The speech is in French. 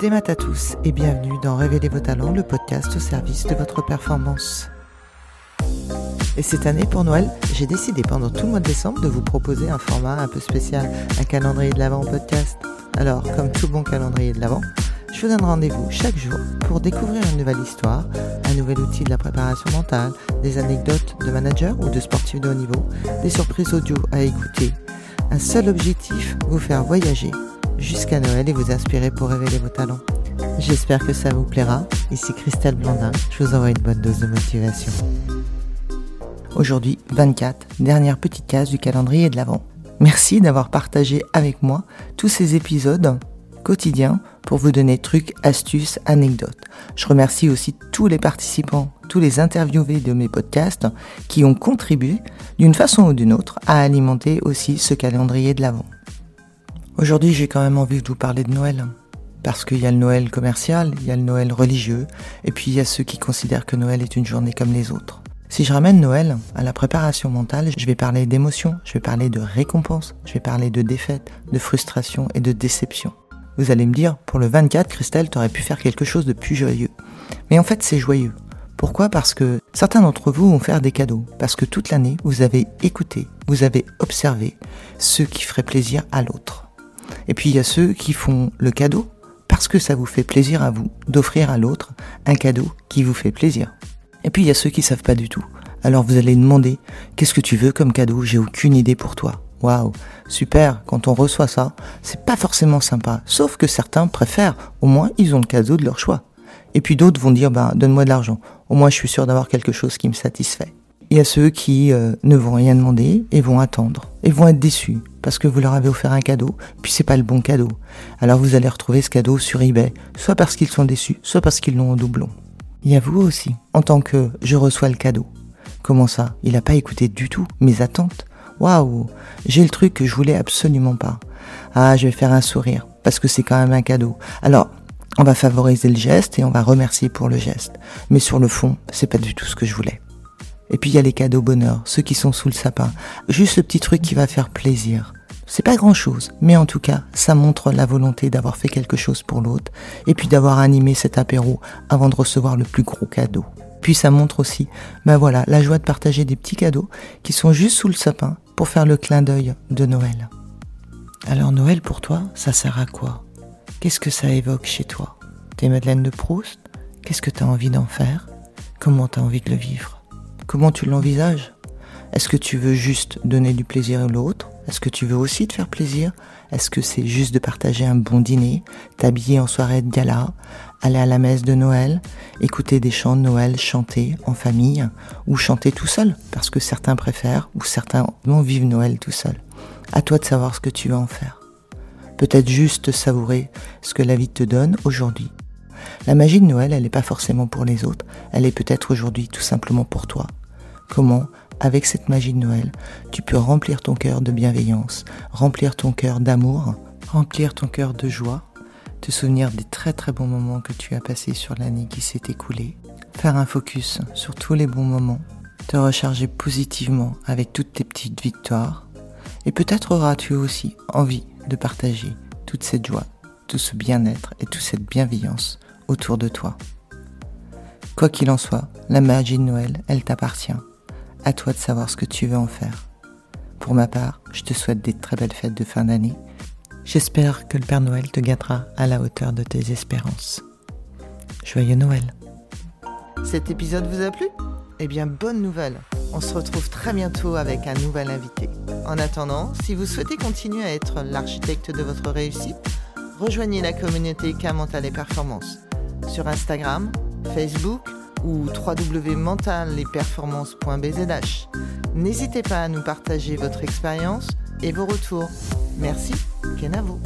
Des maths à tous et bienvenue dans Révéler vos talents, le podcast au service de votre performance. Et cette année, pour Noël, j'ai décidé pendant tout le mois de décembre de vous proposer un format un peu spécial, un calendrier de l'Avent podcast. Alors, comme tout bon calendrier de l'Avent, je vous donne rendez-vous chaque jour pour découvrir une nouvelle histoire, un nouvel outil de la préparation mentale, des anecdotes de managers ou de sportifs de haut niveau, des surprises audio à écouter. Un seul objectif, vous faire voyager jusqu'à Noël et vous inspirer pour révéler vos talents. J'espère que ça vous plaira. Ici Christelle Blandin, je vous envoie une bonne dose de motivation. Aujourd'hui, 24, dernière petite case du calendrier de l'Avent. Merci d'avoir partagé avec moi tous ces épisodes quotidiens pour vous donner trucs, astuces, anecdotes. Je remercie aussi tous les participants, tous les interviewés de mes podcasts qui ont contribué d'une façon ou d'une autre à alimenter aussi ce calendrier de l'Avent. Aujourd'hui, j'ai quand même envie de vous parler de Noël. Parce qu'il y a le Noël commercial, il y a le Noël religieux, et puis il y a ceux qui considèrent que Noël est une journée comme les autres. Si je ramène Noël à la préparation mentale, je vais parler d'émotions, je vais parler de récompenses, je vais parler de défaites, de frustration et de déception. Vous allez me dire, pour le 24, Christelle, t'aurais pu faire quelque chose de plus joyeux. Mais en fait, c'est joyeux. Pourquoi? Parce que certains d'entre vous vont faire des cadeaux. Parce que toute l'année, vous avez écouté, vous avez observé ce qui ferait plaisir à l'autre. Et puis il y a ceux qui font le cadeau parce que ça vous fait plaisir à vous d'offrir à l'autre un cadeau qui vous fait plaisir. Et puis il y a ceux qui savent pas du tout. Alors vous allez demander qu'est-ce que tu veux comme cadeau? J'ai aucune idée pour toi. Waouh, super, quand on reçoit ça, c'est pas forcément sympa. Sauf que certains préfèrent, au moins ils ont le cadeau de leur choix. Et puis d'autres vont dire, ben donne-moi de l'argent. Au moins je suis sûr d'avoir quelque chose qui me satisfait. Il y a ceux qui euh, ne vont rien demander et vont attendre et vont être déçus parce que vous leur avez offert un cadeau, puis c'est pas le bon cadeau. Alors vous allez retrouver ce cadeau sur eBay, soit parce qu'ils sont déçus, soit parce qu'ils l'ont en doublon. Il y a vous aussi, en tant que je reçois le cadeau. Comment ça? Il n'a pas écouté du tout mes attentes? Waouh J'ai le truc que je voulais absolument pas. Ah, je vais faire un sourire, parce que c'est quand même un cadeau. Alors, on va favoriser le geste et on va remercier pour le geste. Mais sur le fond, c'est pas du tout ce que je voulais. Et puis il y a les cadeaux bonheur, ceux qui sont sous le sapin. Juste le petit truc qui va faire plaisir. C'est pas grand chose, mais en tout cas, ça montre la volonté d'avoir fait quelque chose pour l'autre, et puis d'avoir animé cet apéro avant de recevoir le plus gros cadeau. Puis ça montre aussi, ben voilà, la joie de partager des petits cadeaux qui sont juste sous le sapin pour faire le clin d'œil de Noël. Alors Noël pour toi, ça sert à quoi? Qu'est-ce que ça évoque chez toi? Tes Madeleines de Proust? Qu'est-ce que tu as envie d'en faire? Comment tu as envie de le vivre? Comment tu l'envisages? Est-ce que tu veux juste donner du plaisir à l'autre? Est-ce que tu veux aussi te faire plaisir? Est-ce que c'est juste de partager un bon dîner, t'habiller en soirée de gala, aller à la messe de Noël, écouter des chants de Noël chanter en famille ou chanter tout seul? Parce que certains préfèrent ou certains vont vivre Noël tout seul. À toi de savoir ce que tu veux en faire. Peut-être juste savourer ce que la vie te donne aujourd'hui la magie de Noël, elle n'est pas forcément pour les autres, elle est peut-être aujourd'hui tout simplement pour toi. Comment, avec cette magie de Noël, tu peux remplir ton cœur de bienveillance, remplir ton cœur d'amour, remplir ton cœur de joie, te souvenir des très très bons moments que tu as passés sur l'année qui s'est écoulée, faire un focus sur tous les bons moments, te recharger positivement avec toutes tes petites victoires, et peut-être auras-tu aussi envie de partager toute cette joie, tout ce bien-être et toute cette bienveillance autour de toi. Quoi qu'il en soit, la magie de Noël, elle t'appartient. À toi de savoir ce que tu veux en faire. Pour ma part, je te souhaite des très belles fêtes de fin d'année. J'espère que le Père Noël te gâtera à la hauteur de tes espérances. Joyeux Noël. Cet épisode vous a plu? Eh bien, bonne nouvelle. On se retrouve très bientôt avec un nouvel invité. En attendant, si vous souhaitez continuer à être l'architecte de votre réussite, rejoignez la communauté K Mental et Performance sur Instagram, Facebook ou www.mentalesperformances.bzh. N'hésitez pas à nous partager votre expérience et vos retours. Merci, Kenavo.